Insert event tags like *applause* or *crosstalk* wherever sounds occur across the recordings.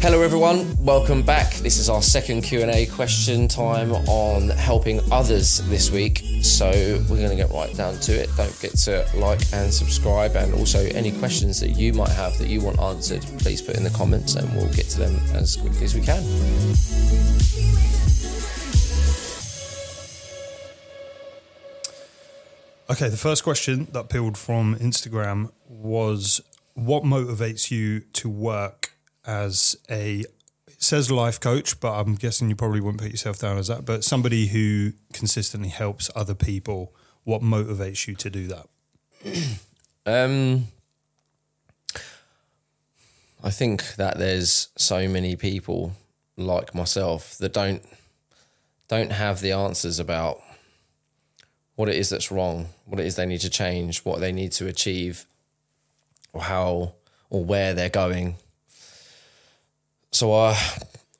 Hello everyone, welcome back. This is our second Q&A question time on helping others this week. So we're going to get right down to it. Don't forget to like and subscribe and also any questions that you might have that you want answered, please put in the comments and we'll get to them as quickly as we can. Okay, the first question that peeled from Instagram was what motivates you to work as a it says life coach, but I'm guessing you probably wouldn't put yourself down as that, but somebody who consistently helps other people. What motivates you to do that? *clears throat* Um, I think that there's so many people like myself that don't don't have the answers about what it is that's wrong, what it is they need to change, what they need to achieve, or how or where they're going. So I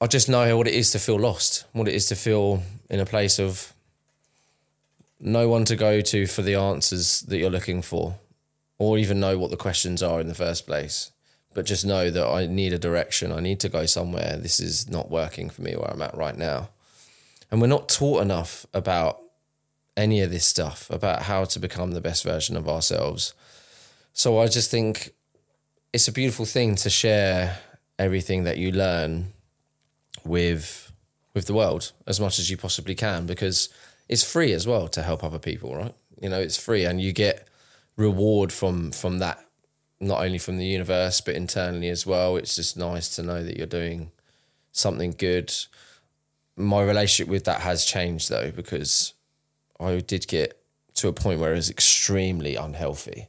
I just know what it is to feel lost, what it is to feel in a place of no one to go to for the answers that you're looking for, or even know what the questions are in the first place. But just know that I need a direction. I need to go somewhere. This is not working for me where I'm at right now. And we're not taught enough about any of this stuff, about how to become the best version of ourselves. So I just think it's a beautiful thing to share everything that you learn with with the world as much as you possibly can because it's free as well to help other people, right? You know, it's free and you get reward from from that not only from the universe but internally as well. It's just nice to know that you're doing something good. My relationship with that has changed though because I did get to a point where it was extremely unhealthy.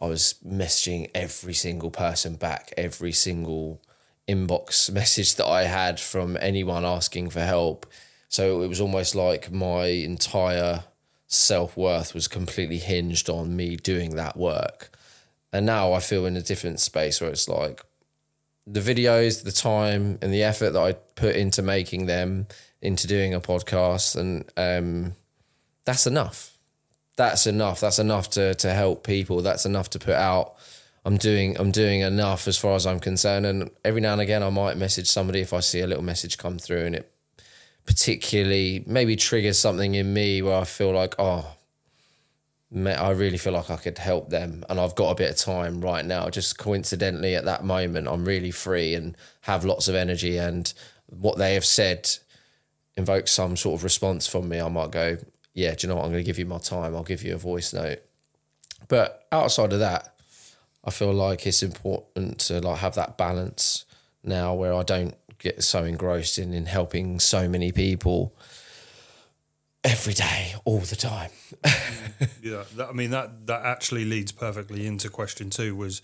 I was messaging every single person back, every single inbox *laughs* message that I had from anyone asking for help. So it was almost like my entire self worth was completely hinged on me doing that work. And now I feel in a different space where it's like the videos, the time, and the effort that I put into making them, into doing a podcast, and um, that's enough. That's enough. That's enough to to help people. That's enough to put out. I'm doing I'm doing enough as far as I'm concerned. And every now and again, I might message somebody if I see a little message come through, and it particularly maybe triggers something in me where I feel like, oh, I really feel like I could help them, and I've got a bit of time right now. Just coincidentally, at that moment, I'm really free and have lots of energy, and what they have said invokes some sort of response from me. I might go, yeah, do you know what? I'm going to give you my time. I'll give you a voice note. But outside of that, I feel like it's important to like have that balance now where I don't get so engrossed in in helping so many people every day, all the time. *laughs* yeah, that, I mean that that actually leads perfectly into question two: was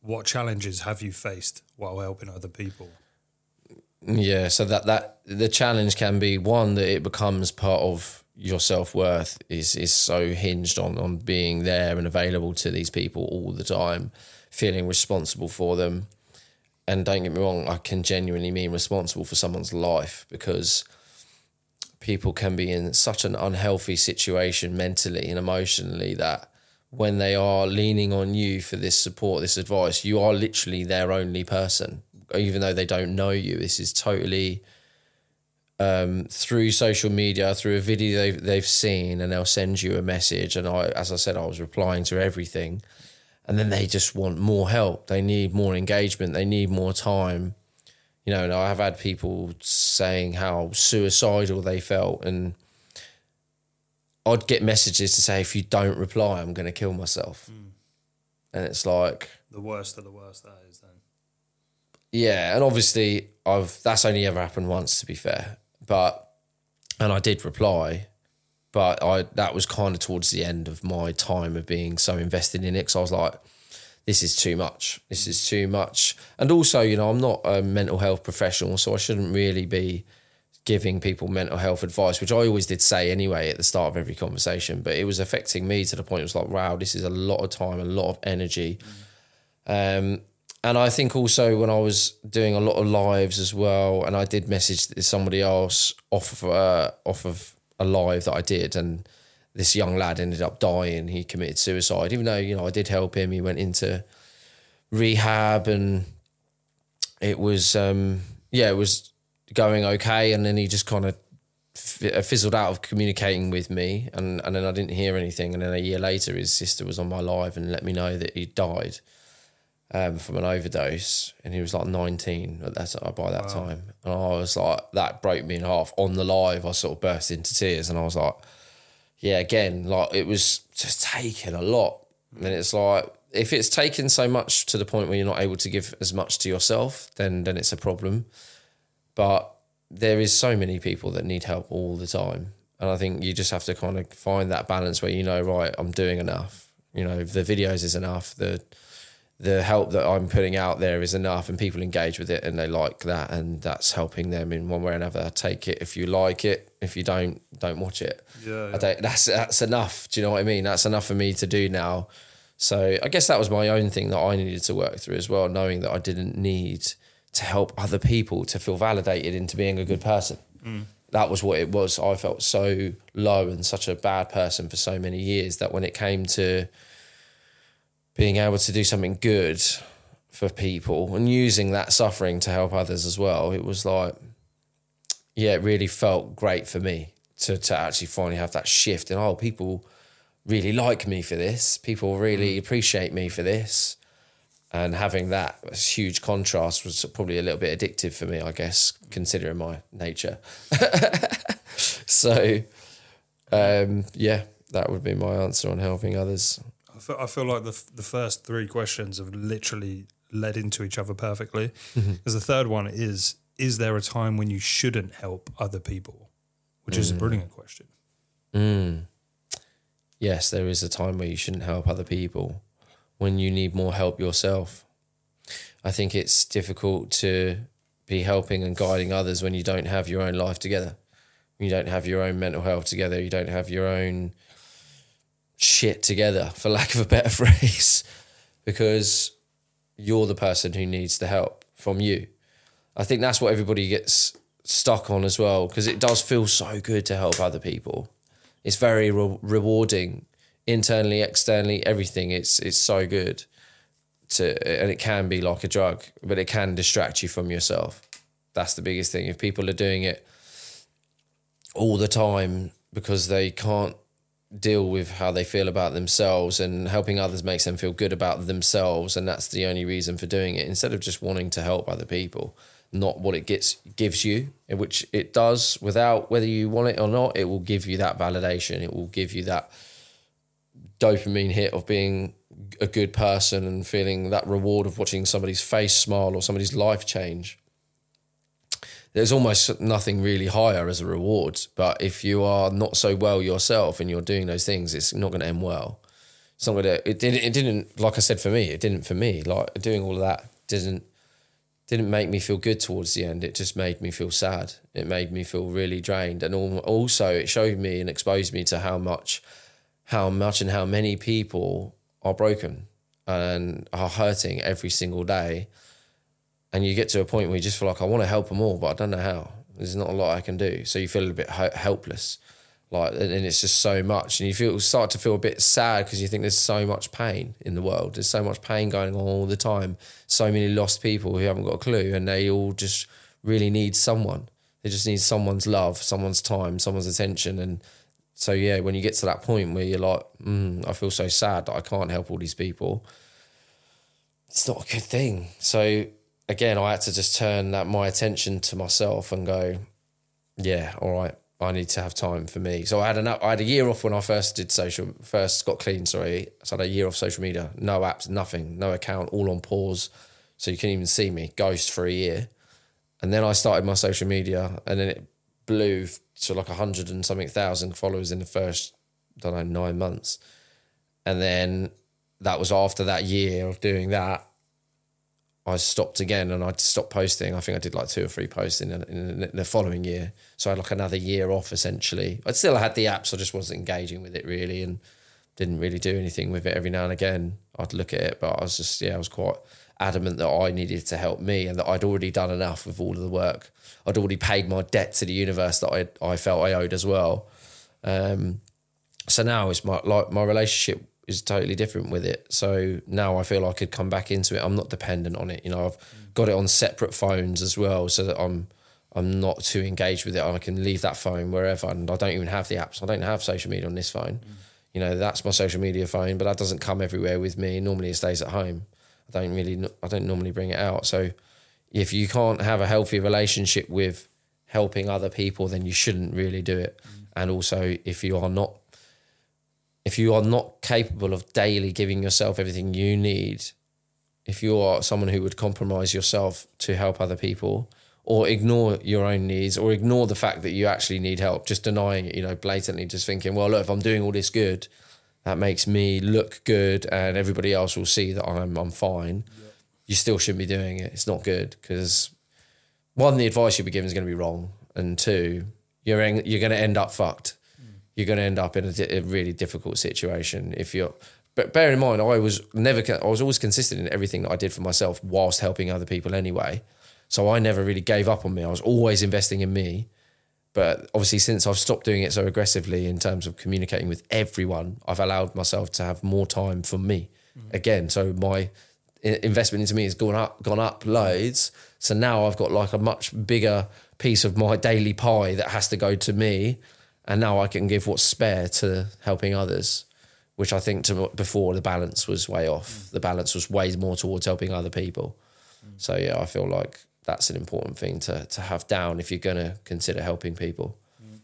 what challenges have you faced while helping other people? Yeah, so that that the challenge can be one that it becomes part of your self worth is is so hinged on on being there and available to these people all the time, feeling responsible for them. And don't get me wrong, I can genuinely mean responsible for someone's life because people can be in such an unhealthy situation mentally and emotionally that when they are leaning on you for this support, this advice, you are literally their only person, even though they don't know you. This is totally um, through social media, through a video they've, they've seen, and they'll send you a message. And I, as I said, I was replying to everything. And then they just want more help. They need more engagement. They need more time. You know, and I have had people saying how suicidal they felt. And I'd get messages to say, if you don't reply, I'm going to kill myself. Mm. And it's like. The worst of the worst, that is then. Yeah. And obviously, I've that's only ever happened once, to be fair but and I did reply, but I that was kind of towards the end of my time of being so invested in it. So I was like, this is too much. This is too much. And also, you know, I'm not a mental health professional, so I shouldn't really be giving people mental health advice, which I always did say anyway at the start of every conversation. But it was affecting me to the point it was like, wow, this is a lot of time, a lot of energy. Mm. Um, and I think also when I was doing a lot of lives as well, and I did message somebody else off of uh, off of a live that I did, and this young lad ended up dying. He committed suicide, even though you know I did help him. He went into rehab, and it was um, yeah, it was going okay, and then he just kind of fizzled out of communicating with me, and and then I didn't hear anything, and then a year later, his sister was on my live and let me know that he died um, from an overdose, and he was like nineteen at that by that time, and I was like that broke me in half on the live. I sort of burst into tears, and I was like, yeah, again, like it was just taking a lot, and it's like if it's taken so much to the point where you're not able to give as much to yourself, then then it's a problem. But there is so many people that need help all the time, and I think you just have to kind of find that balance where you know, right, I'm doing enough. You know, the videos is enough. The the help that I'm putting out there is enough, and people engage with it and they like that, and that's helping them in one way or another. Take it if you like it. If you don't, don't watch it. Yeah, I don't. That's that's enough. Do you know what I mean? That's enough for me to do now. So I guess that was my own thing that I needed to work through as well, knowing that I didn't need to help other people to feel validated into being a good person. Mm. That was what it was. I felt so low and such a bad person for so many years that when it came to being able to do something good for people and using that suffering to help others as well, it was like, yeah, it really felt great for me to to actually finally have that shift and oh, people really like me for this. People really appreciate me for this. And having that huge contrast was probably a little bit addictive for me, I guess, considering my nature. *laughs* so, um, yeah, that would be my answer on helping others. I feel, I feel like the the first three questions have literally led into each other perfectly. Mm-hmm. Because the third one is: Is there a time when you shouldn't help other people? Which is a mm. brilliant question. Mm. yes, there is a time where you shouldn't help other people when you need more help yourself. I think it's difficult to be helping and guiding others when you don't have your own life together. You don't have your own mental health together. You don't have your own shit together, for lack of a better *laughs* phrase, because you're the person who needs the help from you. I think that's what everybody gets stuck on as well, because it does feel so good to help other people. It's very re- rewarding, internally, externally, everything. It's it's so good to, and it can be like a drug, but it can distract you from yourself. That's the biggest thing. If people are doing it all the time because they can't deal with how they feel about themselves and helping others makes them feel good about themselves and that's the only reason for doing it instead of just wanting to help other people not what it gets gives you which it does without whether you want it or not it will give you that validation. It will give you that dopamine hit of being a good person and feeling that reward of watching somebody's face smile or somebody's life change there's almost nothing really higher as a reward. But if you are not so well yourself and you're doing those things, it's not going to end well. It's not going to. It didn't. It didn't. Like I said, for me, it didn't for me. Like doing all of that didn't didn't make me feel good towards the end. It just made me feel sad. It made me feel really drained, and also it showed me and exposed me to how much, how much and how many people are broken and are hurting every single day and you get to a point where you just feel like I want to help them all, but I don't know how. There's not a lot I can do, so you feel a bit he- helpless, like, and and it's just so much, and you feel start to feel a bit sad because you think there's so much pain in the world. There's so much pain going on all the time. So many lost people who haven't got a clue, and they all just really need someone. They just need someone's love, someone's time, someone's attention, and so yeah, when you get to that point where you're like, mm, I feel so sad that I can't help all these people it's not a good thing. So again, I had to just turn that my attention to myself and go, yeah, all right, I need to have time for me. So I had an I had a year off when I first did social, first got clean. Sorry, so I had a year off social media, no apps, nothing, no account, all on pause, so you couldn't even see me, ghost for a year, and then I started my social media, and then it blew to like a hundred and something thousand followers in the first, I don't know, nine months, and then that was after that year of doing that. I stopped again and I stopped posting. I think I did like two or three posts in, in, in the following year. So I had like another year off essentially. I still had the apps, I just wasn't engaging with it really and didn't really do anything with it. Every now and again, I'd look at it, but I was just, yeah, I was quite adamant that I needed to help me and that I'd already done enough with all of the work. I'd already paid my debt to the universe that I, I felt I owed as well. Um, so now it's my like my relationship is totally different with it. So now I feel I could come back into it. I'm not dependent on it. You know, I've got it on separate phones as well, so that I'm I'm not too engaged with it. I can leave that phone wherever, and I don't even have the apps. I don't have social media on this phone. You know, that's my social media phone, but that doesn't come everywhere with me. Normally, it stays at home. I don't really, I don't normally bring it out. So, if you can't have a healthy relationship with helping other people, then you shouldn't really do it. And also, if you are not, if you are not capable of daily giving yourself everything you need, if you are someone who would compromise yourself to help other people, or ignore your own needs, or ignore the fact that you actually need help, just denying it, you know, blatantly, just thinking, well, look, if I'm doing all this good, that makes me look good, and everybody else will see that I'm I'm fine. You still shouldn't be doing it. It's not good because one, the advice you'll be given is going to be wrong, and two, you're en- you're going to end up fucked. You're going to end up in a, di- a really difficult situation if you're. But bear in mind, I was never. I was always consistent in everything that I did for myself, whilst helping other people anyway. So I never really gave up on me. I was always investing in me. But obviously, since I've stopped doing it so aggressively in terms of communicating with everyone, I've allowed myself to have more time for me mm. again. So my investment into me has gone up, gone up loads. So now I've got like a much bigger piece of my daily pie that has to go to me, and now I can give what's spare to helping others. Which I think to before the balance was way off. Mm. The balance was way more towards helping other people. Mm. So yeah, I feel like that's an important thing to to have down if you're going to consider helping people. Mm.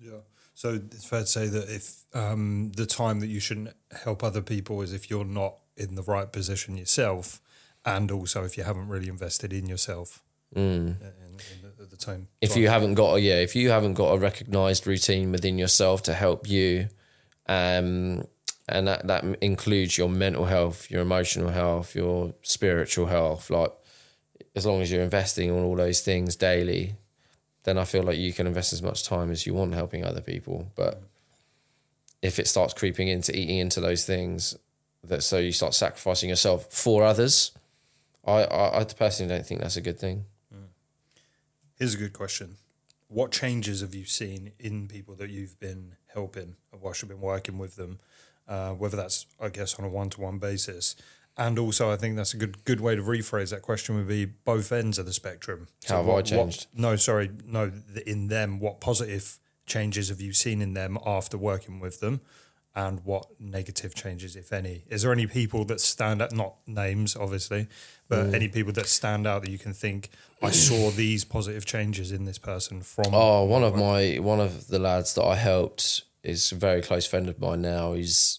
Yeah. So it's fair to say that if um, the time that you shouldn't help other people is if you're not in the right position yourself, and also if you haven't really invested in yourself in, in the, at the time. If you haven't got a yeah, if you haven't got a recognized routine within yourself to help you, um, and that that includes your mental health, your emotional health, your spiritual health, like as long as you're investing on all those things daily, then I feel like you can invest as much time as you want helping other people. But if it starts creeping into eating into those things, that so you start sacrificing yourself for others, I I, I personally don't think that's a good thing. Here's a good question. What changes have you seen in people that you've been helping whilst you've been working with them? Uh, whether that's, I guess, on a one to one basis. And also, I think that's a good good way to rephrase that question would be both ends of the spectrum. How have I changed? no, sorry, no. In them, what positive changes have you seen in them after working with them, and what negative changes, if any? Is there any people that stand out? Not names, obviously, but Mm. any people that stand out that you can think I saw *clears throat* these positive changes in this person from? Oh, one of my one of the lads that I helped is a very close friend of mine now. He's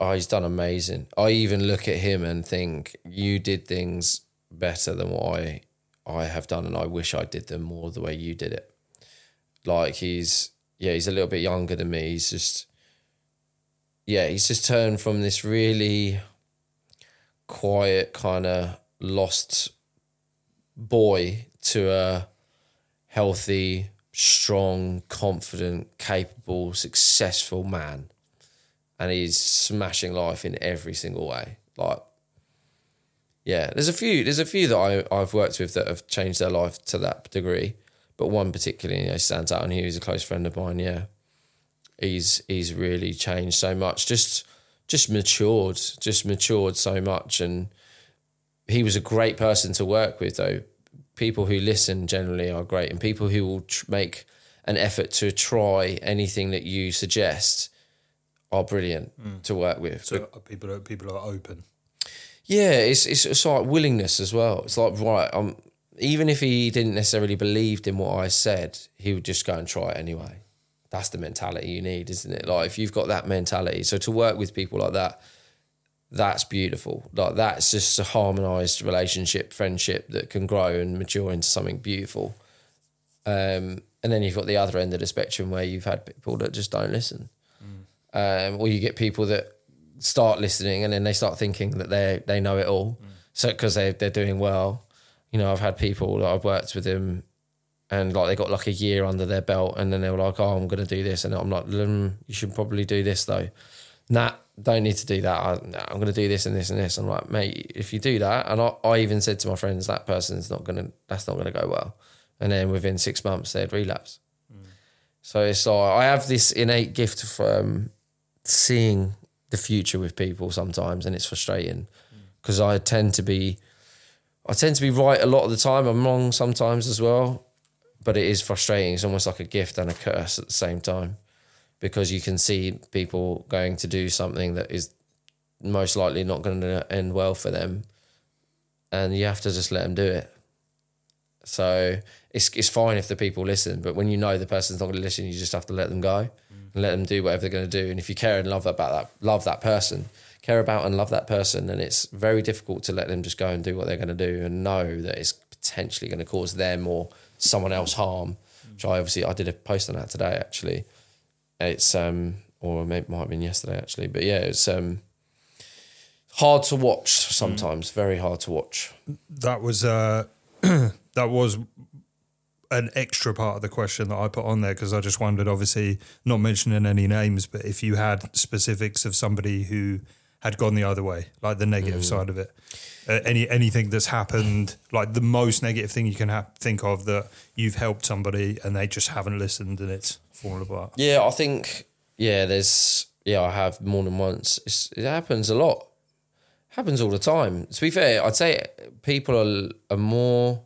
oh, he's done amazing. I even look at him and think you did things better than what I I have done, and I wish I did them more the way you did it. Like he's yeah, he's a little bit younger than me. He's just yeah, he's just turned from this really quiet kind of lost boy to a healthy, strong, confident, capable, successful man. And he's smashing life in every single way. Like, yeah, there's a few, there's a few that I, I've worked with that have changed their life to that degree. But one particularly you know, stands out, and he was a close friend of mine. Yeah, he's he's really changed so much. Just just matured, just matured so much, and he was a great person to work with. Though people who listen generally are great, and people who will tr- make an effort to try anything that you suggest are brilliant to work with. So uh, people are people are open. Yeah, it's, it's it's like willingness as well. It's like right, um, even if he didn't necessarily believed in what I said, he would just go and try it anyway. That's the mentality you need, isn't it? Like if you've got that mentality, so to work with people like that, that's beautiful. Like that's just a harmonized relationship, friendship that can grow and mature into something beautiful. Um, and then you've got the other end of the spectrum where you've had people that just don't listen, um, or you get people that start listening and then they start thinking that they they know it all. So because they they're doing well, you know, I've had people that I've worked with them, and like they got like a year under their belt, and then they were like, "Oh, I'm going to do this," and I'm like, mm, "You should probably do this though." Nah, don't need to do that. I, nah, I'm going to do this and this and this. I'm like, mate, if you do that, and I, I even said to my friends, that person's not going to, that's not going to go well. And then within six months, they'd relapse. Mm. So it's like I have this innate gift from um, seeing the future with people sometimes, and it's frustrating mm. because I tend to be, I tend to be right a lot of the time. I'm wrong sometimes as well, but it is frustrating. It's almost like a gift and a curse at the same time because you can see people going to do something that is most likely not going to end well for them, and you have to just let them do it. So it's it's fine if the people listen, but when you know the person's not going to listen, you just have to let them go mm. and let them do whatever they're going to do. And if you care and love about that, love that person, care about and love that person, then it's very difficult to let them just go and do what they're going to do and know that it's potentially going to cause them or someone else harm. Which I obviously I did a post on that today actually. It's um or maybe it might have been yesterday actually, but yeah, it's um hard to watch sometimes, very hard to watch. That was uh, *clears throat* that was an extra part of the question that I put on there because I just wondered, obviously, not mentioning any names, but if you had specifics of somebody who had gone the other way, like the negative side of it, uh, any anything that's happened, like the most negative thing you can ha- think of that you've helped somebody and they just haven't listened and it's fallen apart. Yeah, I think yeah, there's yeah, I have more than once. It's, it happens a lot. Happens all the time. To be fair, I'd say people are are more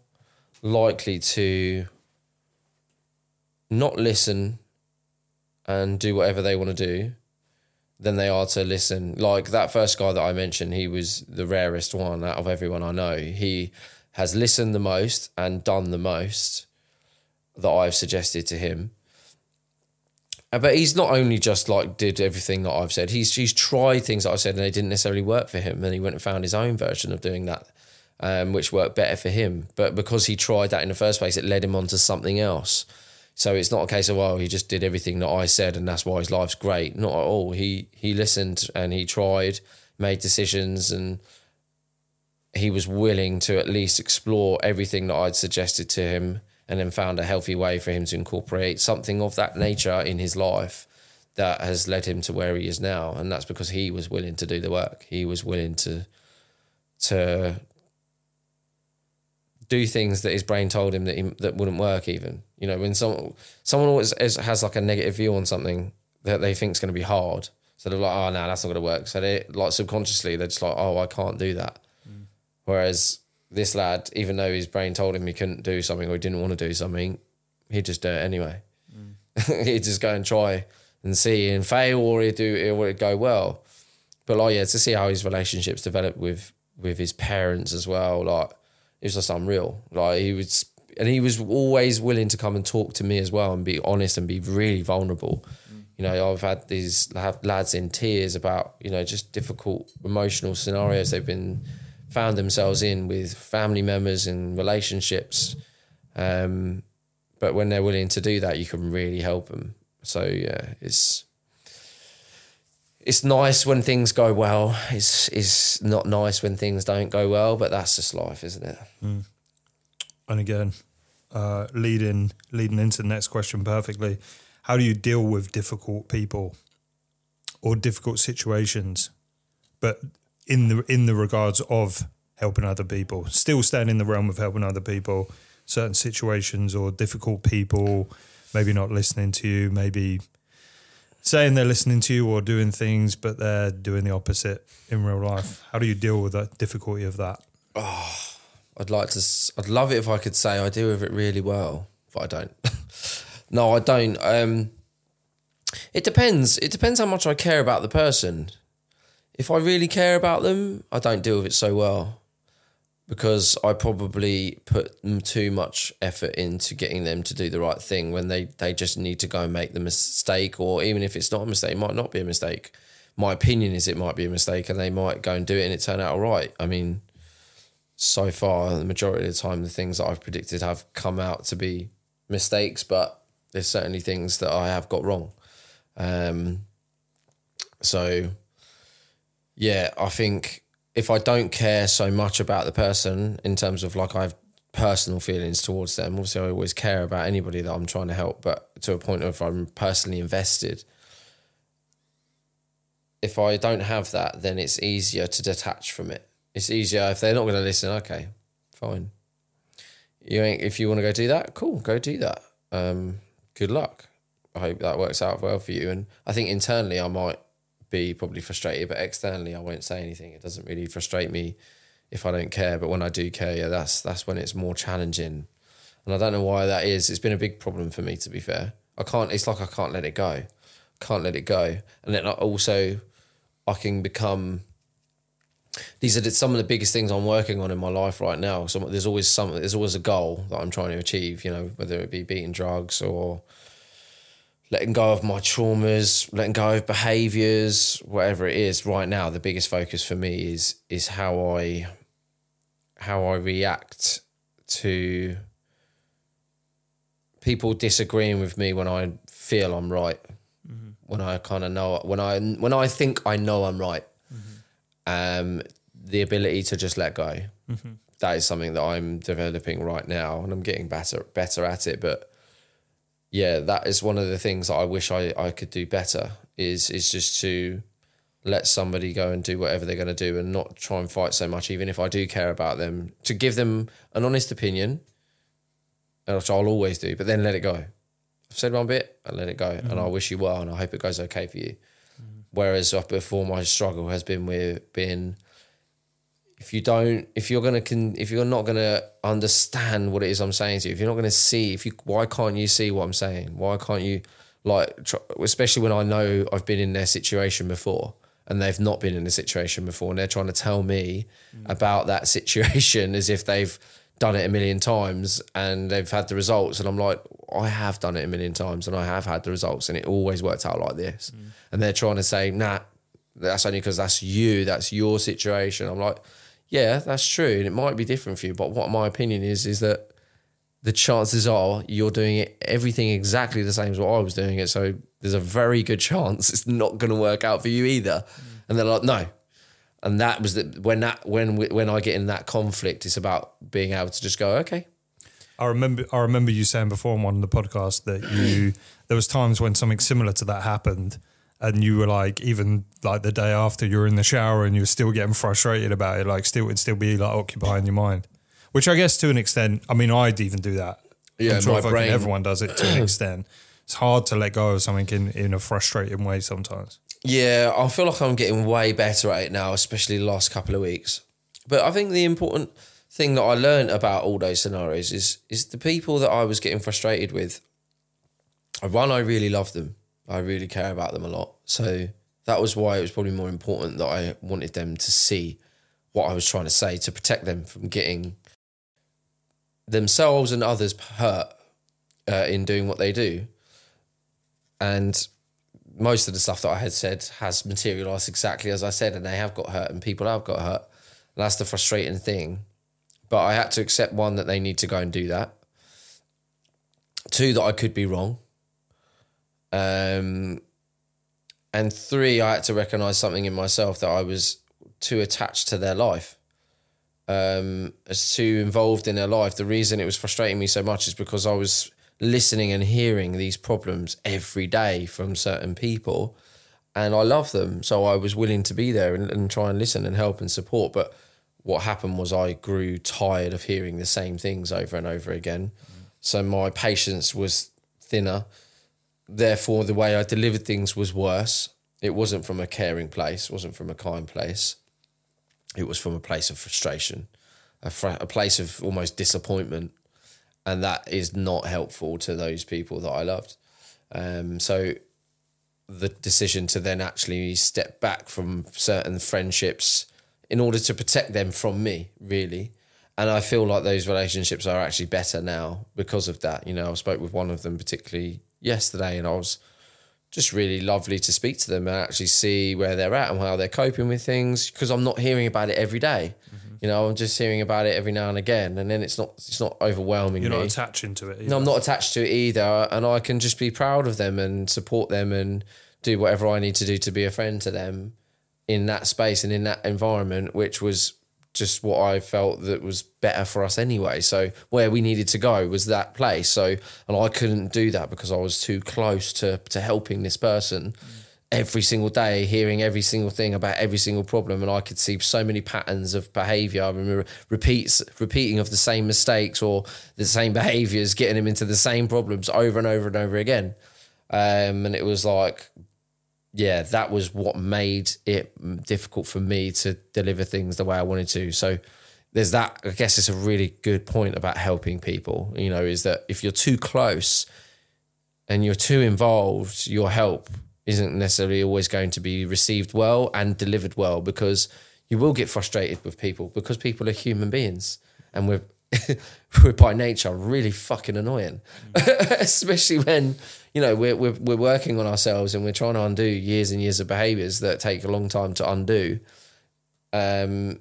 likely to not listen and do whatever they want to do than they are to listen. Like that first guy that I mentioned, he was the rarest one out of everyone I know. He has listened the most and done the most that I've suggested to him. Uh, But he's not only just like did everything that I've said. He's he's tried things that I said and they didn't necessarily work for him. And he went and found his own version of doing that, um, which worked better for him. But because he tried that in the first place, it led him on to something else. So it's not a case of oh he just did everything that I said and that's why his life's great. Not at all. He he listened and he tried, made decisions, and he was willing to at least explore everything that I'd suggested to him, and then found a healthy way for him to incorporate something of that nature in his life that has led him to where he is now. And that's because he was willing to do the work. He was willing to to do things that his brain told him that he, that wouldn't work. Even you know, when someone someone always has, has like a negative view on something that they think is going to be hard, so they're like, "Oh no, that's not going to work." So they like subconsciously they're just like, "Oh, I can't do that." Mm. Whereas this lad, even though his brain told him he couldn't do something or he didn't want to do something, he'd just do it anyway. Mm. *laughs* he'd just go and try and see and fail, or he'd do it would go well. But like yeah, to see how his relationships developed with with his parents as well, like it was just unreal. Like he was, and he was always willing to come and talk to me as well and be honest and be really vulnerable. You know, I've had these lads in tears about you know just difficult emotional scenarios they've been found themselves in with family members and relationships. Um, but when they're willing to do that, you can really help them. So yeah, it's it's nice when things go well. It's it's not nice when things don't go well, but that's just life, isn't it? And again, uh, leading leading into the next question perfectly, how do you deal with difficult people or difficult situations, but in the in the regards of helping other people, still staying in the realm of helping other people, certain situations or difficult people, maybe not listening to you, maybe saying they're listening to you or doing things, but they're doing the opposite in real life. How do you deal with the difficulty of that? I'd like to. I'd love it if I could say I deal with it really well, but I don't. *laughs* no, I don't. Um, it depends. It depends how much I care about the person. If I really care about them, I don't deal with it so well because I probably put too much effort into getting them to do the right thing when they they just need to go and make the mistake, or even if it's not a mistake, it might not be a mistake. My opinion is it might be a mistake, and they might go and do it, and it turn out all right. I mean, so far, the majority of the time, the things that I've predicted have come out to be mistakes, but there's certainly things that I have got wrong. Um, so, yeah, I think if I don't care so much about the person in terms of like I have personal feelings towards them, obviously I always care about anybody that I'm trying to help, but to a point of I'm personally invested. If I don't have that, then it's easier to detach from it. It's easier if they're not going to listen. Okay, fine. You ain't if you want to go do that, cool, go do that. Um, good luck. I hope that works out well for you. And I think internally, I might be probably frustrated, but externally I won't say anything. It doesn't really frustrate me if I don't care. But when I do care, yeah, that's that's when it's more challenging. And I don't know why that is. It's been a big problem for me to be fair. I can't it's like I can't let it go. Can't let it go. And then I also I can become these are some of the biggest things I'm working on in my life right now. So there's always some, there's always a goal that I'm trying to achieve. You know, whether it be beating drugs or letting go of my traumas, letting go of behaviors, whatever it is. Right now, the biggest focus for me is is how I how I react to people disagreeing with me when I feel I'm right. Mm-hmm. When I kind of know when I when I think I know I'm right um, the ability to just let go. Mm-hmm. That is something that I'm developing right now, and I'm getting better better at it. But yeah, that is one of the things that I wish I, I could do better. Is is just to let somebody go and do whatever they're going to do, and not try and fight so much. Even if I do care about them, to give them an honest opinion, which I'll always do, but then let it go. I've said one bit, and let it go, mm-hmm. and I wish you well, and I hope it goes okay for you. Whereas before, my struggle has been with being if you don't if you're gonna con, if you're not gonna understand what it is I'm saying to you, if you're not gonna see, if you why can't you see what I'm saying? Why can't you like try, especially when I know I've been in their situation before and they've not been in a situation before and they're trying to tell me mm. about that *laughs* situation as if they've done it a million times and they've had the results and I'm like I have done it a million times and I have had the results and it always worked out like this mm. and they're trying to say nah that's only because that's you that's your situation I'm like yeah that's true and it might be different for you but what my opinion is is that the chances are you're doing it everything exactly the same as what I was doing it so there's a very good chance *laughs* it's not going to work out for you either mm. and they're like no and that was the when that when when I get in that conflict, it's about being able to just go, okay. I remember I remember you saying before on one of the podcasts that you *clears throat* there was times when something similar to that happened, and you were like even like the day after you were in the shower and you were still getting frustrated about it, like still it'd still be like occupying your mind, which I guess to an extent, I mean I'd even do that. Yeah, I'm sure my brain. Everyone does it to an *clears throat* extent. It's hard to let go of something in in a frustrating way sometimes. Yeah, I feel like I'm getting way better at it now, especially the last couple of weeks. But I think the important thing that I learned about all those scenarios is is the people that I was getting frustrated with. One, I really love them. I really care about them a lot. So that was why it was probably more important that I wanted them to see what I was trying to say to protect them from getting themselves and others hurt uh, in doing what they do. And most of the stuff that I had said has materialized exactly as I said, and they have got hurt, and people have got hurt. And that's the frustrating thing. But I had to accept one that they need to go and do that. Two that I could be wrong. Um, and three, I had to recognize something in myself that I was too attached to their life. Um, as too involved in their life. The reason it was frustrating me so much is because I was listening and hearing these problems every day from certain people. And I love them. So I was willing to be there and, and try and listen and help and support. But what happened was I grew tired of hearing the same things over and over again. Mm. So my patience was thinner. Therefore, the way I delivered things was worse. It wasn't from a caring place, wasn't from a kind place. It was from a place of frustration, a, fr- a place of almost disappointment and that is not helpful to those people that I loved. Um, so the decision to then actually step back from certain friendships in order to protect them from me, really. And I feel like those relationships are actually better now because of that. You know, I spoke with one of them particularly yesterday, and I was just really lovely to speak to them and actually see where they're at and how they're coping with things because I'm not hearing about it every day. Mm-hmm. You know, I'm just hearing about it every now and again, and then it's not it's not overwhelming. You're me. not attaching to it. Either. No, I'm not attached to it either, and I can just be proud of them and support them and do whatever I need to do to be a friend to them in that space and in that environment, which was just what I felt that was better for us anyway. So where we needed to go was that place. So and I couldn't do that because I was too close to to helping this person. Every single day, hearing every single thing about every single problem, and I could see so many patterns of behaviour. I remember repeats, repeating of the same mistakes or the same *laughs* behaviours, getting him into the same problems over and over and over again. Um, and it was like yeah, that was what made it difficult for me to deliver things the way I wanted to. So there's that. I guess it's a really good point about helping people. You know, is that if you're too close and you're too involved, your help isn't necessarily always going to be received well and delivered well because you will get frustrated with people because people are human beings and we're *laughs* we're by nature really fucking annoying, *laughs* especially when you know we're, we're we're working on ourselves and we're trying to undo years and years of behaviors that take a long time to undo. Um,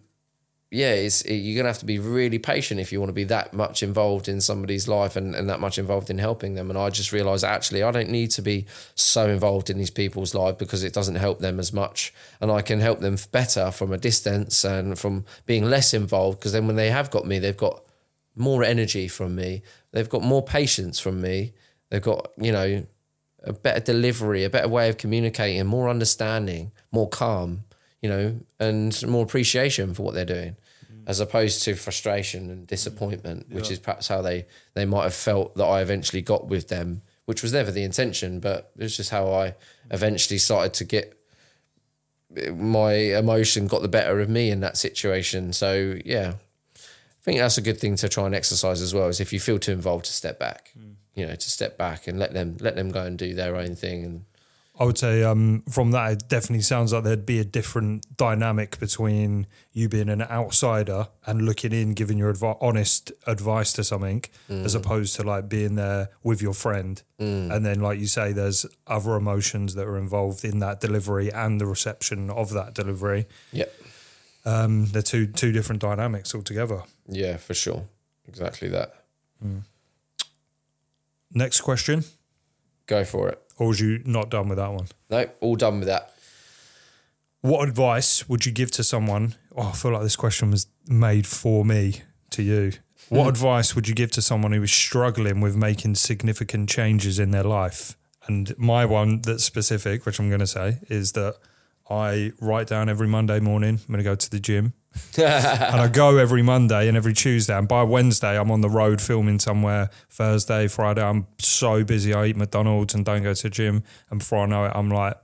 yeah, it's it, you're gonna have to be really patient if you want to be that much involved in somebody's life and, and that much involved in helping them. And I just realized actually I don't need to be so involved in these people's life because it doesn't help them as much, and I can help them better from a distance and from being less involved. Because then when they have got me, they've got more energy from me, they've got more patience from me, they've got you know a better delivery, a better way of communicating, more understanding, more calm, you know, and more appreciation for what they're doing mm. as opposed to frustration and disappointment, mm. which is perhaps how they they might have felt that I eventually got with them, which was never the intention, but it's just how I eventually started to get eh, my emotion got the better of me in that situation. So yeah, I think that's a good thing to try and exercise as well. Is if you feel too involved, to step back, mm. You know, to step back and let them let them go and do their own thing and. I would say um, from that, it definitely sounds like there'd be a different dynamic between you being an outsider and looking in, giving your honest advice to something, as opposed to like being there with your friend. And then, like you say, there's other emotions that are involved in that delivery and the reception of that delivery. Yep. Um, they're two two different dynamics altogether. Yeah, for sure. Exactly that. Next question, Go for it. or was you not done with that one? No, all done with that. What advice would you give to someone? Oh, I feel like this question was made for me to you. What hmm. advice would you give to someone who is struggling with making significant changes in their life? And my one that's specific, which I'm going to say, is that I write down every Monday morning, I'm going to go to the gym. And I go every Monday and every Tuesday. And by Wednesday, I'm on the road filming somewhere. Thursday, Friday, I'm so busy. I eat McDonald's and don't go to the gym. And before I know it, I'm like,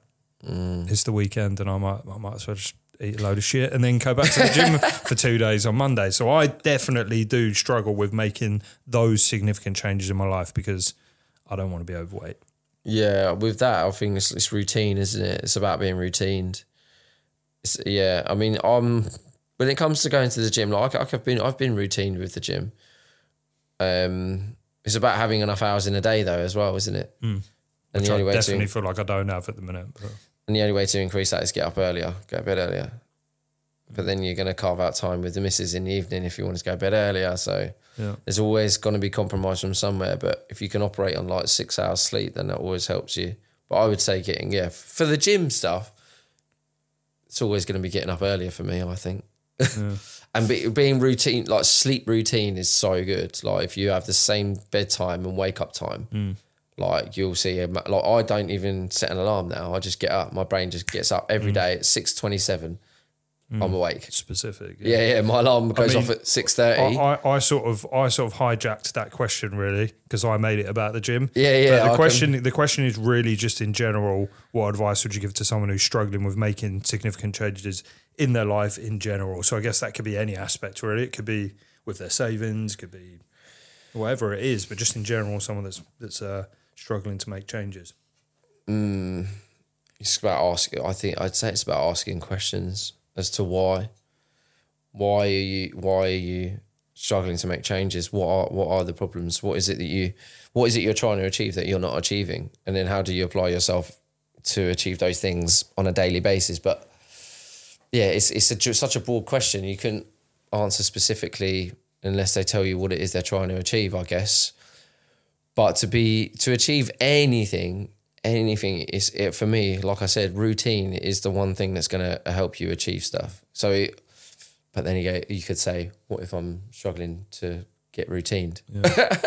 it's the weekend and I might, I might as well just eat a load of shit and then go back to the gym *laughs* for two days on Monday. So I definitely do struggle with making those significant changes in my life because I don't want to be overweight. Yeah, with that, I think it's, it's routine, isn't it? It's about being routined. It's, yeah, I mean, um, when it comes to going to the gym, like, like I've been, I've been routine with the gym. Um, it's about having enough hours in a day, though, as well, isn't it? And Which the I only way definitely to feel like I don't have at the minute. But and the only way to increase that is get up earlier, go to bed earlier. But then you're going to carve out time with the missus in the evening if you want to go to bed earlier. So yeah. there's always going to be compromise from somewhere. But if you can operate on like six hours sleep, then that always helps you. But I would say getting, yeah, for the gym stuff, it's always going to be getting up earlier for me, I think. *laughs* and be, being routine, like sleep routine is so good. Like if you have the same bedtime and wake up time, mm. like you'll see, a like I don't even set an alarm now. I just get up. My brain just gets up every mm. day at 6.27. I'm mm. awake. Specific. Yeah, yeah. My alarm goes mean, off at six thirty. I, I, I sort of I sort of hijacked that question really because I made it about the gym. Yeah, yeah, But I the can- question the question is really just in general. What advice would you give to someone who's struggling with making significant changes in their life in general? So I guess that could be any aspect really. It could be with their savings, could be whatever it is, but just in general, someone that's that's uh, struggling to make changes. It's about asking. I think I'd say it's about asking questions as to why. Why are you? Why are you struggling to make changes? What are what are the problems? What is it that you? What is it you're trying to achieve that you're not achieving? And then how do you apply yourself to achieve those things on a daily basis? But yeah, it's it's a, such a broad question. You can answer specifically unless they tell you what it is they're trying to achieve. I guess. But to be to achieve anything, anything is it for me. Like I said, routine is the one thing that's going to help you achieve stuff. So, it, but then you go, you could say, what if I'm struggling to get routined?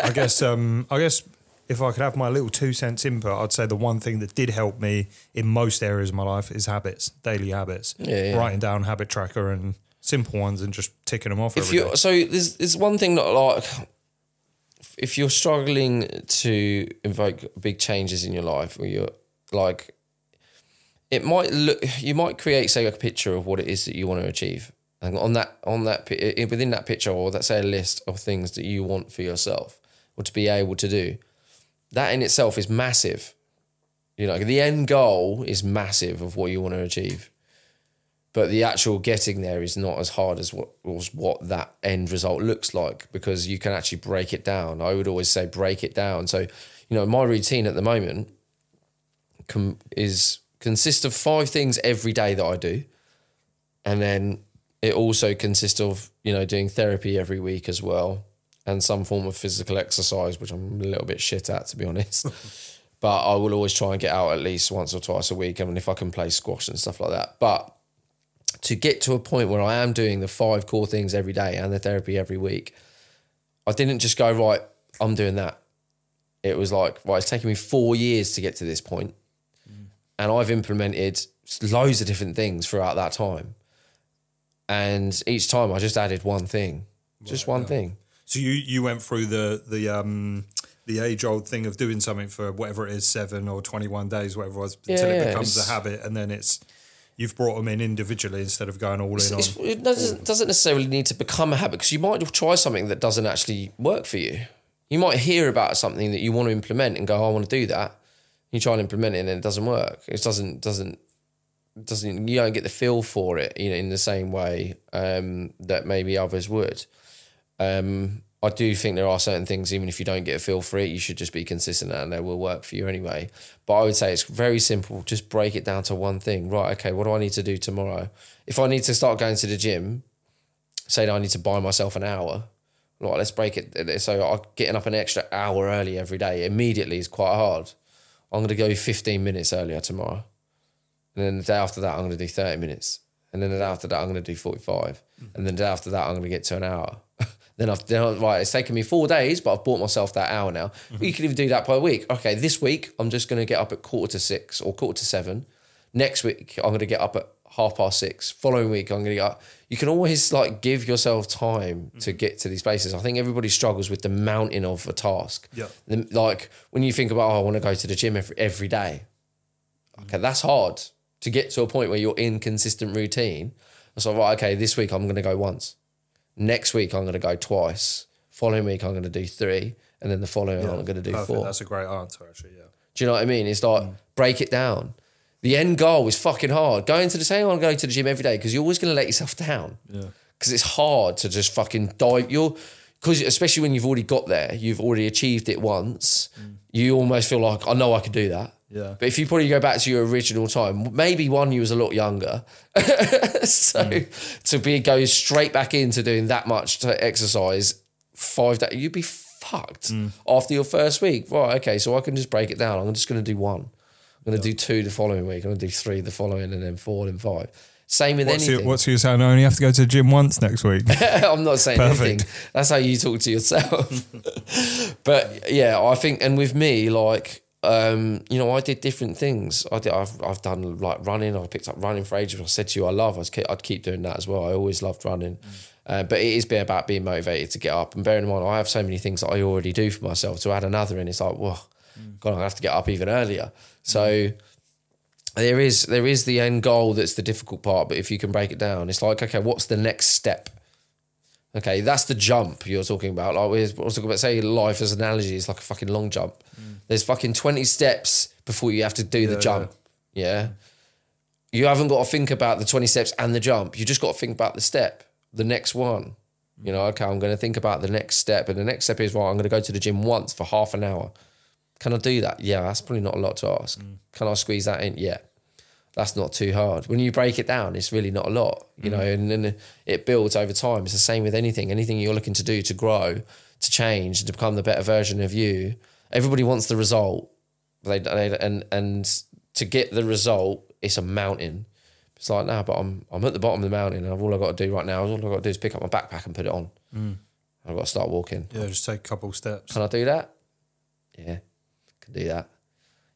I guess um, I guess if I could have my little two cents input, I'd say the one thing that did help me in most areas of my life is habits, daily habits. Yeah, yeah. Writing down habit tracker and simple ones and just ticking them off. If every you so there's there's one thing that like if you're struggling to invoke big changes in your life, or you're like it might look you might create say a picture of what it is that you want to achieve and on that on that within that picture or that say a list of things that you want for yourself or to be able to do that in itself is massive. You know the end goal is massive of what you want to achieve. But the actual getting there is not as hard as what was what that end result looks like because you can actually break it down. I would always say break it down. So you know my routine at the moment com- is consists of five things every day that I do, and then it also consists of you know doing therapy every week as well, and some form of physical exercise, which I'm a little bit shit at to be honest. *laughs* but I will always try and get out at least once or twice a week. I mean, if I can play squash and stuff like that, but to get to a point where I am doing the five core things every day and the therapy every week, I didn't just go right. I'm doing that. It was like right. It's taken me four years to get to this point mm. and I've implemented loads of different things throughout that time. And each time I just added one thing, just one thing. So you you went through the the um the age old thing of doing something for whatever it is, seven or twenty one days, whatever it was, until Yeah, it yeah, becomes a habit, and then it's you've brought them in individually instead of going all in on. It doesn't, doesn't necessarily need to become a habit because you might try something that doesn't actually work for you. You might hear about something that you want to implement and go, "Oh, I want to do that. You try and implement it and it doesn't work. It doesn't doesn't doesn't you don't get the feel for it, you know, in the same way um, that maybe others would. Um, I do think there are certain things, even if you don't get a feel for it, you should just be consistent and they will work for you anyway. But I would say it's very simple. Just break it down to one thing. Right, okay, what do I need to do tomorrow? If I need to start going to the gym, say that I need to buy myself an hour. Right, let's break it. So getting up an extra hour early every day immediately is quite hard. I'm going to go 15 minutes earlier tomorrow. And then the day after that, I'm going to do 30 minutes. And then the day after that, I'm going to do 45. And then the day after that, I'm going to get to an hour. Then I've then, right, it's taken me four days, but I've bought myself that hour now. You mm-hmm. can even do that per week. Okay, this week, I'm just going to get up at quarter to six or quarter to seven. Next week, I'm going to get up at half past six. Following week, I'm going to get up. You can always like give yourself time to mm-hmm. get to these places. I think everybody struggles with the mountain of a task. Yeah. Like when you think about, oh, I want to go to the gym every, every day. Mm-hmm. Okay, that's hard to get to a point where you're in consistent routine. It's like, right, okay, this week I'm going to go once. Next week I'm going to go twice. Following week I'm going to do three. And then the following I'm going to do Perfect. four. That's a great answer, actually. Yeah. Do you know what I mean? It's like mm. break it down. The end goal is fucking hard. Going to the same, I'm going to the gym every day because you're always going to let yourself down. Yeah. Because it's hard to just fucking dive. You're because especially when you've already got there, you've already achieved it once. Mm. You almost feel like I know I could do that. Yeah. But if you probably go back to your original time, maybe one you was a lot younger, *laughs* so hmm. to be go straight back into doing that much to exercise five days, you'd be fucked hmm. after your first week. Right? Okay, so I can just break it down. I'm just going to do one. I'm going to do two the following week. I'm going to do three the following, and then four and five. Same with What's anything. your, what's your saying? I only have to go to the gym once next week. *laughs* I'm not saying Perfect. anything. That's how you talk to yourself. *laughs* but yeah, I think, and with me, like, um, you know, I did different things. I did. I've, I've done like running. I picked up running for ages. I said to you, I love. I was, ke- I'd keep doing that as well. I always loved running. Uh, but it is be about being motivated to get up. And bearing in mind, I have so many things that I already do for myself. To add another in, it's like, well, God, I have to get up even earlier. So there is there is the end goal that's the difficult part. But if you can break it down, it's like, okay, what's the next step? Okay, that's the jump you're talking about. Like we're talking about, say, life as an analogy is like a fucking long jump. Mm. There's fucking 20 steps before you have to do the jump. Yeah. You haven't got to think about the 20 steps and the jump. You just got to think about the step, the next one. You know, okay, I'm going to think about the next step. And the next step is, right, I'm going to go to the gym once for half an hour. Can I do that? Yeah, that's probably not a lot to ask. Mm. Can I squeeze that in? Yeah that's not too hard. When you break it down, it's really not a lot, you mm. know, and then it builds over time. It's the same with anything. Anything you're looking to do to grow, to change, to become the better version of you. Everybody wants the result, they, they and and to get the result, it's a mountain. It's like, no, but I'm I'm at the bottom of the mountain, and all I've got to do right now is all I've got to do is pick up my backpack and put it on. Mm. I've got to start walking. yeah, just take a couple steps. Can I do that? Yeah, can do that.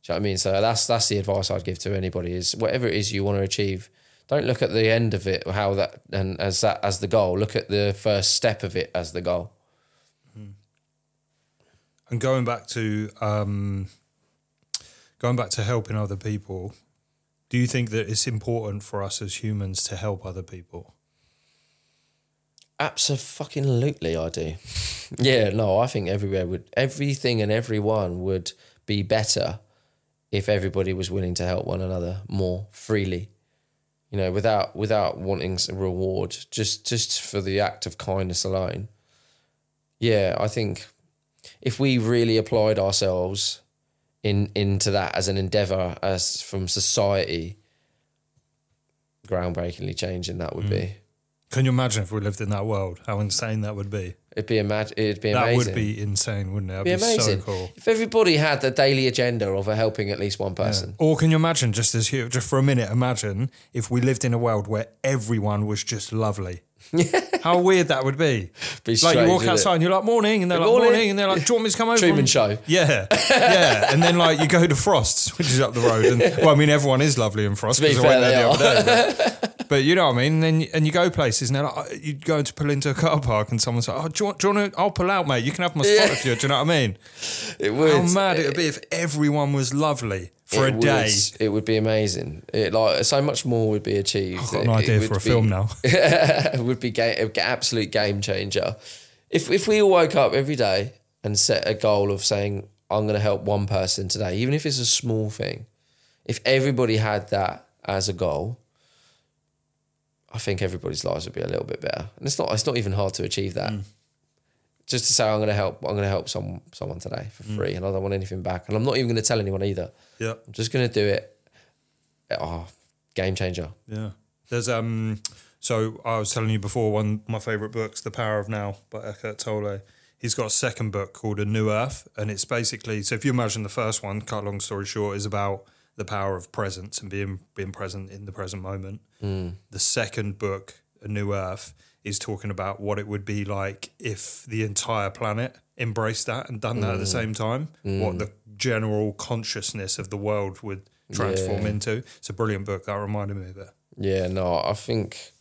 Do you know what I mean? So that's that's the advice I'd give to anybody is whatever it is you want to achieve, don't look at the end of it or how that and as that as the goal. Look at the first step of it as the goal. And going back to um, going back to helping other people, Do you think that it's important for us as humans to help other people? Absolutely, I do. *laughs* yeah, no, I think everywhere would, everything and everyone would be better if everybody was willing to help one another more freely. You know, without without wanting a reward, just just for the act of kindness alone. Yeah, I think if we really applied ourselves in into that as an endeavor, as from society, groundbreakingly changing that would mm. be. Can you imagine if we lived in that world? How insane that would be. It'd be imag- It'd be amazing. That would be insane, wouldn't it? That'd be be, amazing. so cool. If everybody had the daily agenda of helping at least one person. Or can you imagine just as hu- just for a minute? Imagine if we lived in a world where everyone was just lovely. *laughs* How weird that would be. Be like you walk wouldn't it? outside and you're like morning, and they're like morning. morning, and they're like, "Do you want me to come over?" Truman and-" Show. Yeah, yeah, and then like you go to Frost's, which is up the road, and well, I mean everyone is lovely in Frost. To be 'cause I went there the other day, but, but you know what I mean. And then and you go places, and they're like, oh, you go to pull into a car park, and someone's like, "Oh, do you want? Do you want to? I'll pull out, mate. You can have my spot Yeah. if you." Do you know what I mean? *laughs* It would. How mad it would be if everyone was lovely for it a day. Would, it would be amazing. It like so much more would be achieved. I've got an idea for a be- film now. *laughs* it would be ga- an absolute game changer. If if we all woke up every day and set a goal of saying I'm going to help one person today, even if it's a small thing, if everybody had that as a goal, I think everybody's lives would be a little bit better. And it's not it's not even hard to achieve that. Mm. Just to say I'm going to help I'm going to help some someone today for Mm. free, and I don't want anything back, and I'm not even going to tell anyone either. Yeah. I'm just going to do it. Oh, game changer. Yeah. There's um so I was telling you before one of my favourite books, The Power of Now by Eckhart Tolle. He's got a second book called A New Earth and it's basically so if you imagine the first one, cut a long story short, is about the power of presence and being being present in the present moment. The second book, A New Earth, is talking about what it would be like if the entire planet embraced that and done that at the mm. same time. What mm. the general consciousness of the world would transform Yeah. into. It's a brilliant book. That reminded me of it. Yeah, no, I think,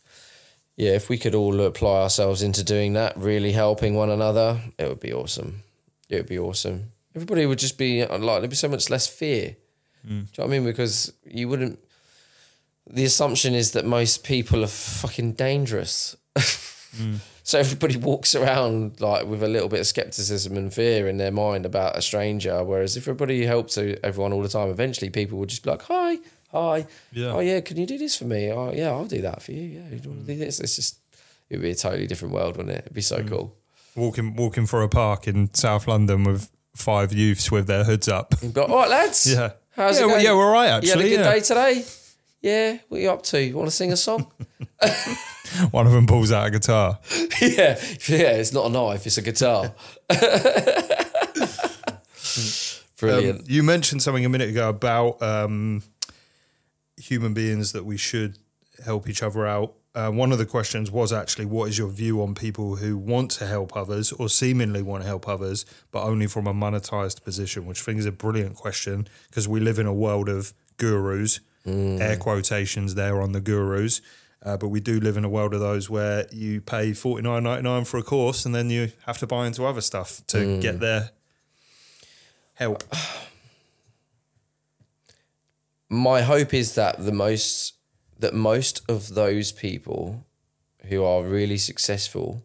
yeah, if we could all apply ourselves into doing that, really helping one another, it would be awesome. It would be awesome. Everybody would just be like, there'd be so much less fear. Mm. Do you know what I mean? Because you wouldn't. The assumption is that most people are fucking dangerous. Mm. *laughs* So everybody walks around like with a little bit of skepticism and fear in their mind about a stranger. Whereas if everybody helped everyone all the time, eventually people would just be like, "Hi, hi, Yeah. oh yeah, can you do this for me? Oh yeah, I'll do that for you. Yeah, you want to do mm. this? It's just it'd be a totally different world, wouldn't it? It'd be so mm. cool. walking walking through a park in South London with five youths with their hoods up. Be all right, lads. *laughs* Yeah. How's yeah, it well, going? yeah, we're all right You had a good yeah. day today. Yeah, what are you up to? You want to sing a song? *laughs* *laughs* One of them pulls out a guitar. yeah, yeah. It's not a knife; it's a guitar. *laughs* Brilliant. Um, you mentioned something a minute ago about um, human beings that we should help each other out. Uh, one of the questions was actually, what is your view on people who want to help others or seemingly want to help others, but only from a monetized position? Which I think is a brilliant question because we live in a world of gurus, air quotations there on the gurus. Uh, but we do live in a world of those where you pay forty nine ninety nine for a course and then you have to buy into other stuff to get their help. my hope is that the most that most of those people who are really successful,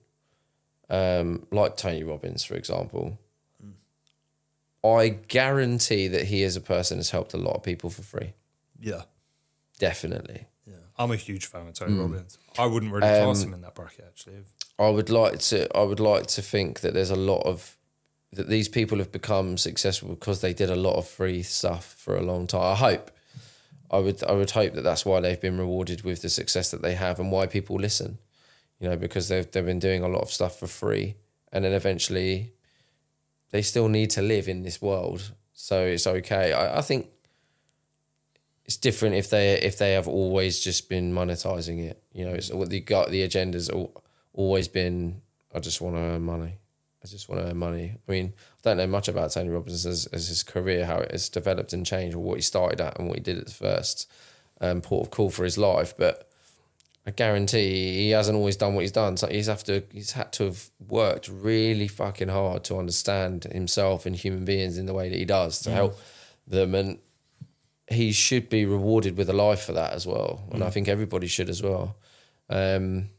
um, like Tony Robbins, for example, I guarantee that he as a person has helped a lot of people for free. Yeah. Definitely. Yeah. I'm a huge fan of Tony Hmm. Robbins. I wouldn't really Um, class him in that bracket actually. I would like to I would like to think that there's a lot of that these people have become successful because they did a lot of free stuff for a long time. I hope. I would I would hope that that's why they've been rewarded with the success that they have and why people listen. You know, because they've they've been doing a lot of stuff for free and then eventually they still need to live in this world. So it's okay. I, I think it's different if they if they have always just been monetizing it. You know, it's what the got the agenda's always been. I just want to earn money. I just want to earn money. I mean, I don't know much about Tony Robbins as, as his career, how it has developed and changed, or what he started at and what he did at the first um, port of call for his life. But I guarantee he hasn't always done what he's done. So he's have to he's had to have worked really fucking hard to understand himself and human beings in the way that he does to help them and he should be rewarded with a life for that as well, and I think everybody should as well. Um,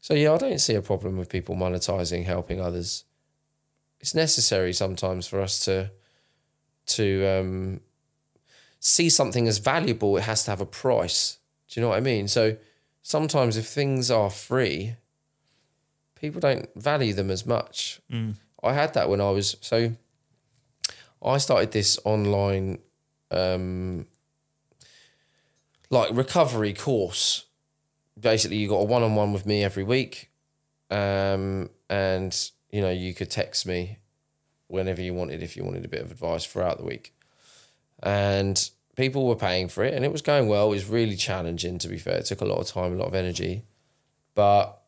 so yeah, I don't see a problem with people monetizing helping others. It's necessary sometimes for us to to um, see something as valuable. It has to have a price. Do you know what I mean? So sometimes if things are free, people don't value them as much. I had that when I was so. I started this online, um, like recovery course. Basically, you got a one on one with me every week, um, and you know you could text me whenever you wanted if you wanted a bit of advice throughout the week, and people were paying for it, and it was going well. It was really challenging, to be fair. It took a lot of time, a lot of energy, but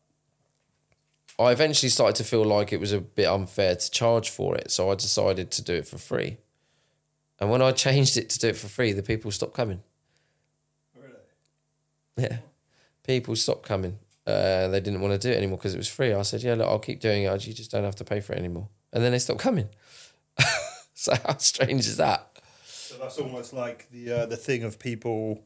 I eventually started to feel like it was a bit unfair to charge for it. So I decided to do it for free. And when I *laughs* changed it to do it for free, the people stopped coming. Yeah. People stopped coming. Uh, they didn't want to do it anymore because it was free. I said, yeah, look, I'll keep doing it. You just don't have to pay for it anymore. And then they stopped coming. *laughs* so how strange is that? So that's almost like the uh, the thing of people,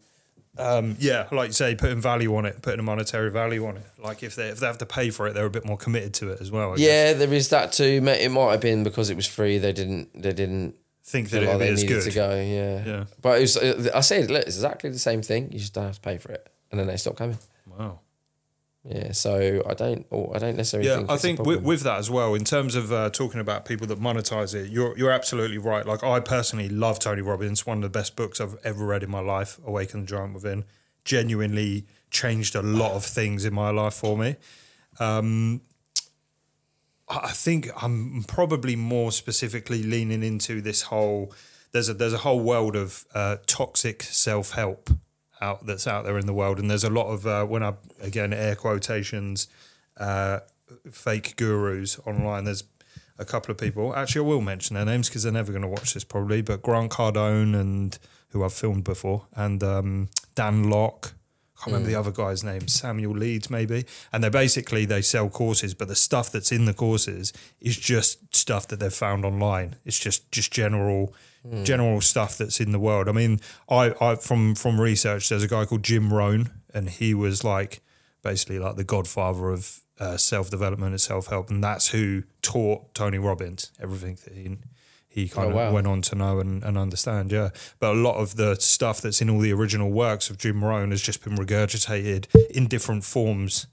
um, yeah, like you say, putting value on it, putting a monetary value on it. Like if they if they have to pay for it, they're a bit more committed to it as well. I guess. Yeah, there is that too. It might have been because it was free. They didn't. They didn't think that it'd like be they as needed good. to go. Yeah. Yeah. But it was, uh, I said, look, it's exactly the same thing. You just don't have to pay for it, and then they stop coming. Wow. Yeah. So I don't. I don't necessarily. Yeah, think I think with, with that as well, in terms of uh, talking about people that monetize it, you're you're absolutely right. Like I personally love Tony Robbins, one of the best books I've ever read in my life. Awaken the Giant Within, genuinely changed a lot of things in my life for me. Um, I I think I'm probably more specifically leaning into this whole. There's a there's a whole world of uh, toxic self help out that's out there in the world, and there's a lot of uh, when I again air quotations uh, fake gurus online. There's a couple of people. Actually, I will mention their names because they're never going to watch this probably. But Grant Cardone and who I've filmed before, and um, Dan Lok. I can't remember the other guy's name, Samuel Leeds maybe. And they basically they sell courses, but the stuff that's in the courses is just stuff that they've found online. It's just just general general stuff that's in the world. I mean, I, I from from research, there's a guy called Jim Rohn, and he was like basically like the godfather of uh, self development and self help, and that's who taught Tony Robbins everything that he he kind Oh, of wow. went on to know and, and understand. Yeah, but a lot of the stuff that's in all the original works of Jim Rohn has just been regurgitated in different forms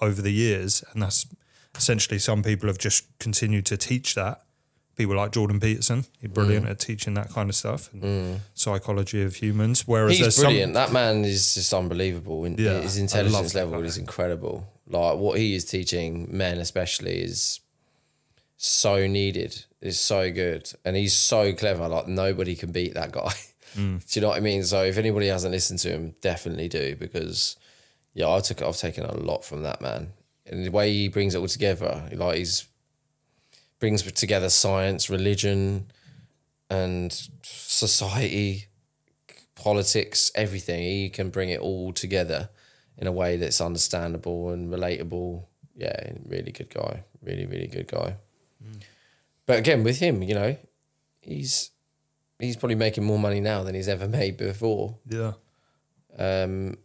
over the years, and that's essentially some people have just continued to teach that. People like Jordan Peterson, he's Mm. brilliant at teaching that kind of stuff and psychology of humans. Whereas He's brilliant. some that man is just unbelievable. Yeah, his intelligence level guy. is incredible. Like what he is teaching men, especially, is so needed. Is so good, and he's so clever. Like nobody can beat that guy. *laughs* Mm. do you know what I mean? So if anybody hasn't listened to him, definitely do because yeah, I took I've taken a lot from that man, and the way he brings it all together, like he's brings together science, religion, and society politics, everything. He can bring it all together in a way that's understandable and relatable. Yeah, really good guy. Really, really good guy. But again, with him, you know, he's he's probably making more money now than he's ever *laughs* made before. yeah. Um,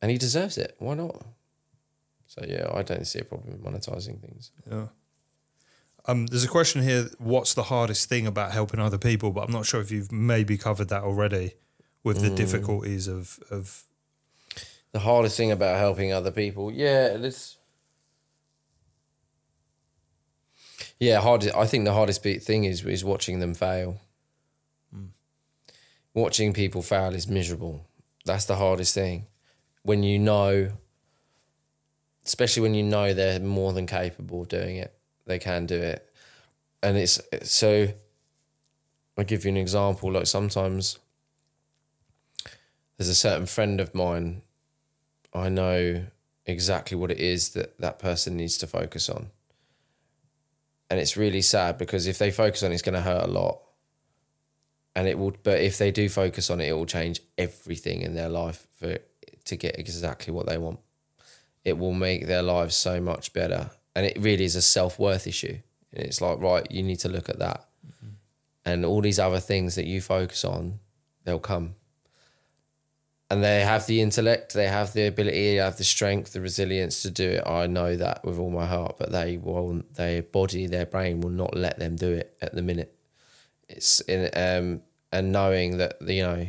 and he deserves it. Why not? So yeah, I don't see a problem with monetizing things. Yeah. Um, there's a question here. What's the hardest thing about helping other people? But I'm not sure if you've maybe covered that already with Mm. the difficulties of of the hardest thing about helping other people. Yeah, it's yeah hard. I think the hardest bit thing is is watching them fail. Watching people fail is miserable. That's the hardest thing. When you know, especially when you know they're more than capable of doing it, they can do it, and it's so. I'll give you an example. Like sometimes there's a certain friend of mine I know exactly what it is that that person needs to focus on. And it's really sad because if they focus on it, it's going to hurt a lot. And it will, but if they do focus on it, it will change everything in their life for to get exactly what they want. It will make their lives so much better. And it really is a self worth issue. And it's like, right, you need to look at that. And all these other things that you focus on they'll come. And they have the intellect, they have the ability, they have the strength, the resilience to do it. I know that with all my heart, but they won't. their body, their brain will not let them do it at the minute. It's in, um, and knowing that you know,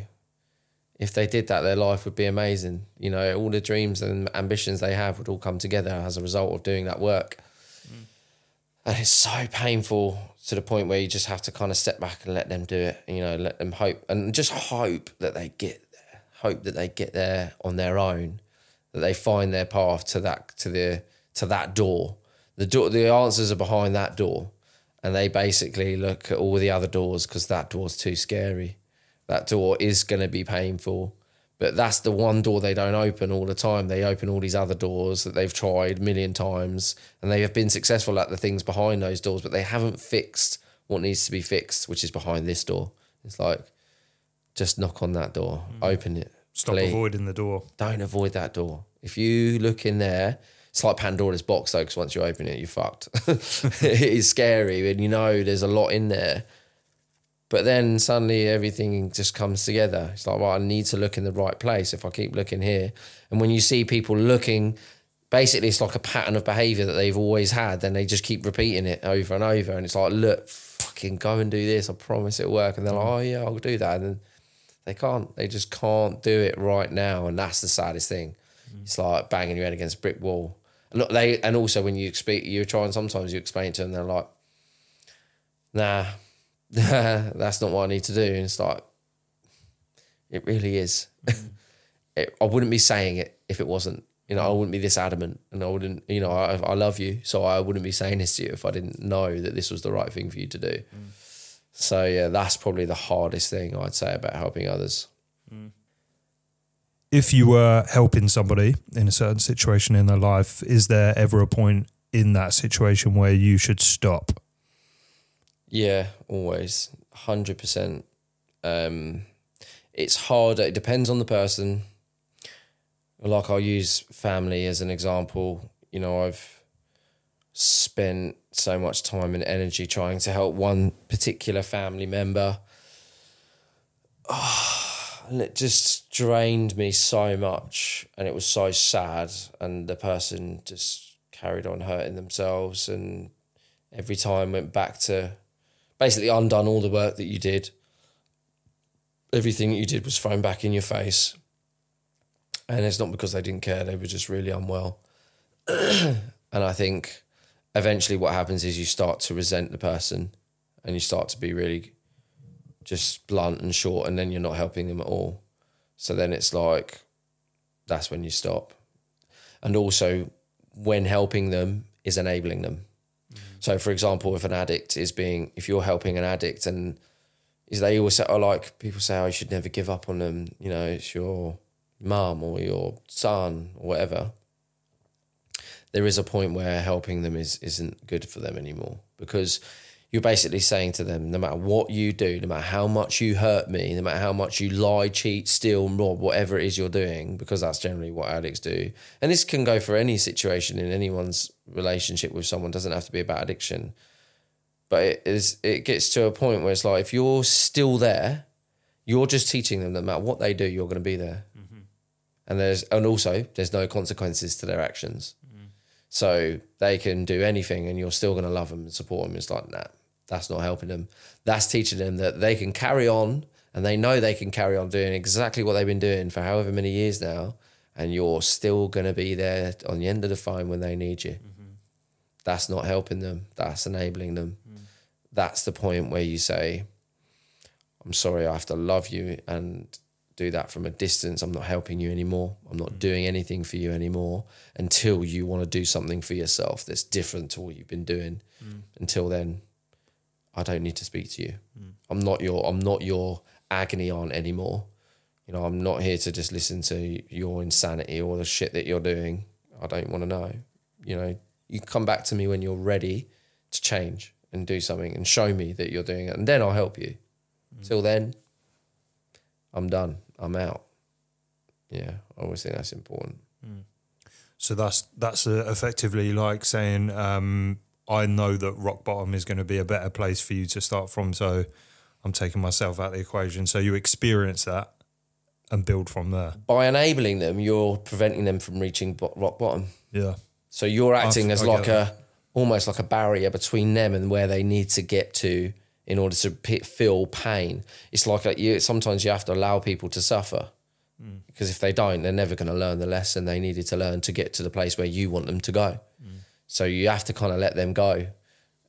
if they did that, their life would be amazing. You know, all the dreams and ambitions they have would all come together as a result of doing that work. Mm. And it's so painful to the point where you just have to kind of step back and let them do it. You know, let them hope and just hope that they get there. Hope that they get there on their own, that they find their path to that to the to that door. The door, the answers are behind that door, and they basically look at all the other doors because that door's too scary. That door is going to be painful but that's the one door they don't open all the time. They open all these other doors that they've tried a million times and they have been successful at the things behind those doors, but they haven't fixed what needs to be fixed, which is behind this door. It's like, just knock on that door, mm. open it. Stop please. avoiding the door. Don't avoid that door. If you look in there, it's like Pandora's box though, because once you open it, you're fucked. *laughs* it is scary and you know there's a lot in there. But then suddenly everything just comes together. It's like, well, I need to look in the right place if I keep looking here. And when you see people looking, basically it's like a pattern of behavior that they've always had, then they just keep repeating it over and over. And it's like, look, fucking go and do this. I promise it'll work. And they're like, oh, yeah, I'll do that. And then they can't. They just can't do it right now. And that's the saddest thing. Mm. It's like banging your head against a brick wall. And look, they and also when you speak, you're trying. Sometimes you explain to them, they're like, "Nah, *laughs* that's not what I need to do. And it's like, it really is. *laughs* It, I wouldn't be saying it if it wasn't. You know, I wouldn't be this adamant, and I wouldn't. You know, I, I love you, so I wouldn't be saying this to you if I didn't know that this was the right thing for you to do. Mm. So yeah, that's probably the hardest thing I'd say about helping others. Mm. If you were helping somebody in a certain situation in their life, is there ever a point in that situation where you should stop yeah, always. 100%. Um, it's hard. It depends on the person. Like I'll use family as an example. You know, I've spent so much time and energy trying to help one particular family member. Oh, *sighs* and it just drained me so much. And it was so sad. And the person just carried on hurting themselves. And every time went back to basically undone all the work that you did. Everything that you did was thrown back in your face. And it's not because they didn't care, they were just really unwell. *clears throat* and I think eventually what happens is you start to resent the person and you start to be really just blunt and short, and then you're not helping them at all. So then it's like, that's when you stop. And also, when helping them is enabling them. So, for example, if an addict is being, if you're helping an addict and is they always say, oh, like people say, oh, should never give up on them. You know, it's your mum or your son or whatever. There is a point where helping them is isn't good for them anymore because you're basically saying to them, no matter what you do, no matter how much you hurt me, no matter how much you lie, cheat, steal, rob, whatever it is you're doing, because that's generally what addicts do. And this can go for any situation in anyone's relationship with someone. It doesn't have to be about addiction. But it is it gets to a point where it's like if you're still there, you're just teaching them that no matter what they do, you're going to be there. Mm-hmm. And there's and also there's no consequences to their actions. Mm. So they can do anything and you're still going to love them and support them. It's like, nah, that's not helping them. That's teaching them that they can carry on and they know they can carry on doing exactly what they've been doing for however many years now. And you're still going to be there on the end of the phone when they need you. Mm-hmm. That's not helping them. That's enabling them. Mm. That's the point where you say, I'm sorry, I have to love you and do that from a distance. I'm not helping you anymore. I'm not mm. doing anything for you anymore until you want to do something for yourself that's different to what you've been doing. Mm. Until then, I don't need to speak to you. Mm. I'm not your I'm not your agony aunt anymore. You know, I'm not here to just listen to your insanity or the shit that you're doing. I don't want to know. You know, you come back to me when you're ready to change and do something and show me that you're doing it, and then I'll help you. Mm. Till then, I'm done. I'm out. Yeah, I always think that's important. Mm. So that's that's uh, effectively like saying um, I know that rock bottom is going to be a better place for you to start from. So I'm taking myself out of the equation. So you experience that and build from there. By enabling them, you're preventing them from reaching bo- rock bottom. Yeah. So you're acting I as get like that. a almost like a barrier between them and where they need to get to in order to p- feel pain. It's like a, you, sometimes you have to allow people to suffer Mm. because if they don't, they're never going to learn the lesson they needed to learn to get to the place where you want them to go. Mm. So you have to kind of let them go,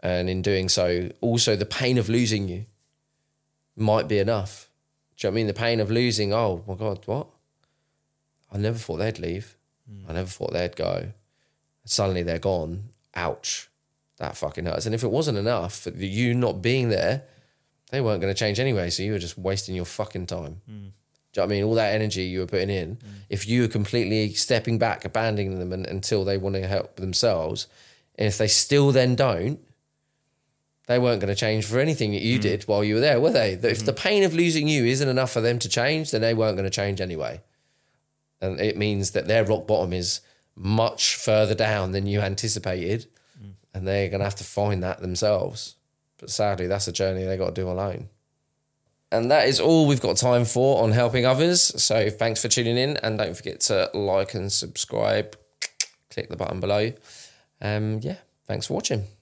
and in doing so, also the pain of losing you might be enough. Do you know what I mean? The pain of losing. Oh my god, what? I never thought they'd leave. Mm. I never thought they'd go suddenly they're gone. Ouch. That fucking hurts. And if it wasn't enough for you not being there, they weren't going to change anyway. So you were just wasting your fucking time. Do you know what I mean? All that energy you were putting in, if you were completely stepping back, abandoning them and, until they want to help themselves, and if they still then don't, they weren't going to change for anything that you mm. did while you were there, were they? That If mm. the pain of losing you isn't enough for them to change, then they weren't going to change anyway. And it means that their rock bottom is much further down than you anticipated. Mm. And they're going to have to find that themselves. But sadly, that's a journey they got to do alone. And that is all we've got time for on helping others. So thanks for tuning in. And don't forget to like and subscribe. Click the button below. Um, yeah, thanks for watching.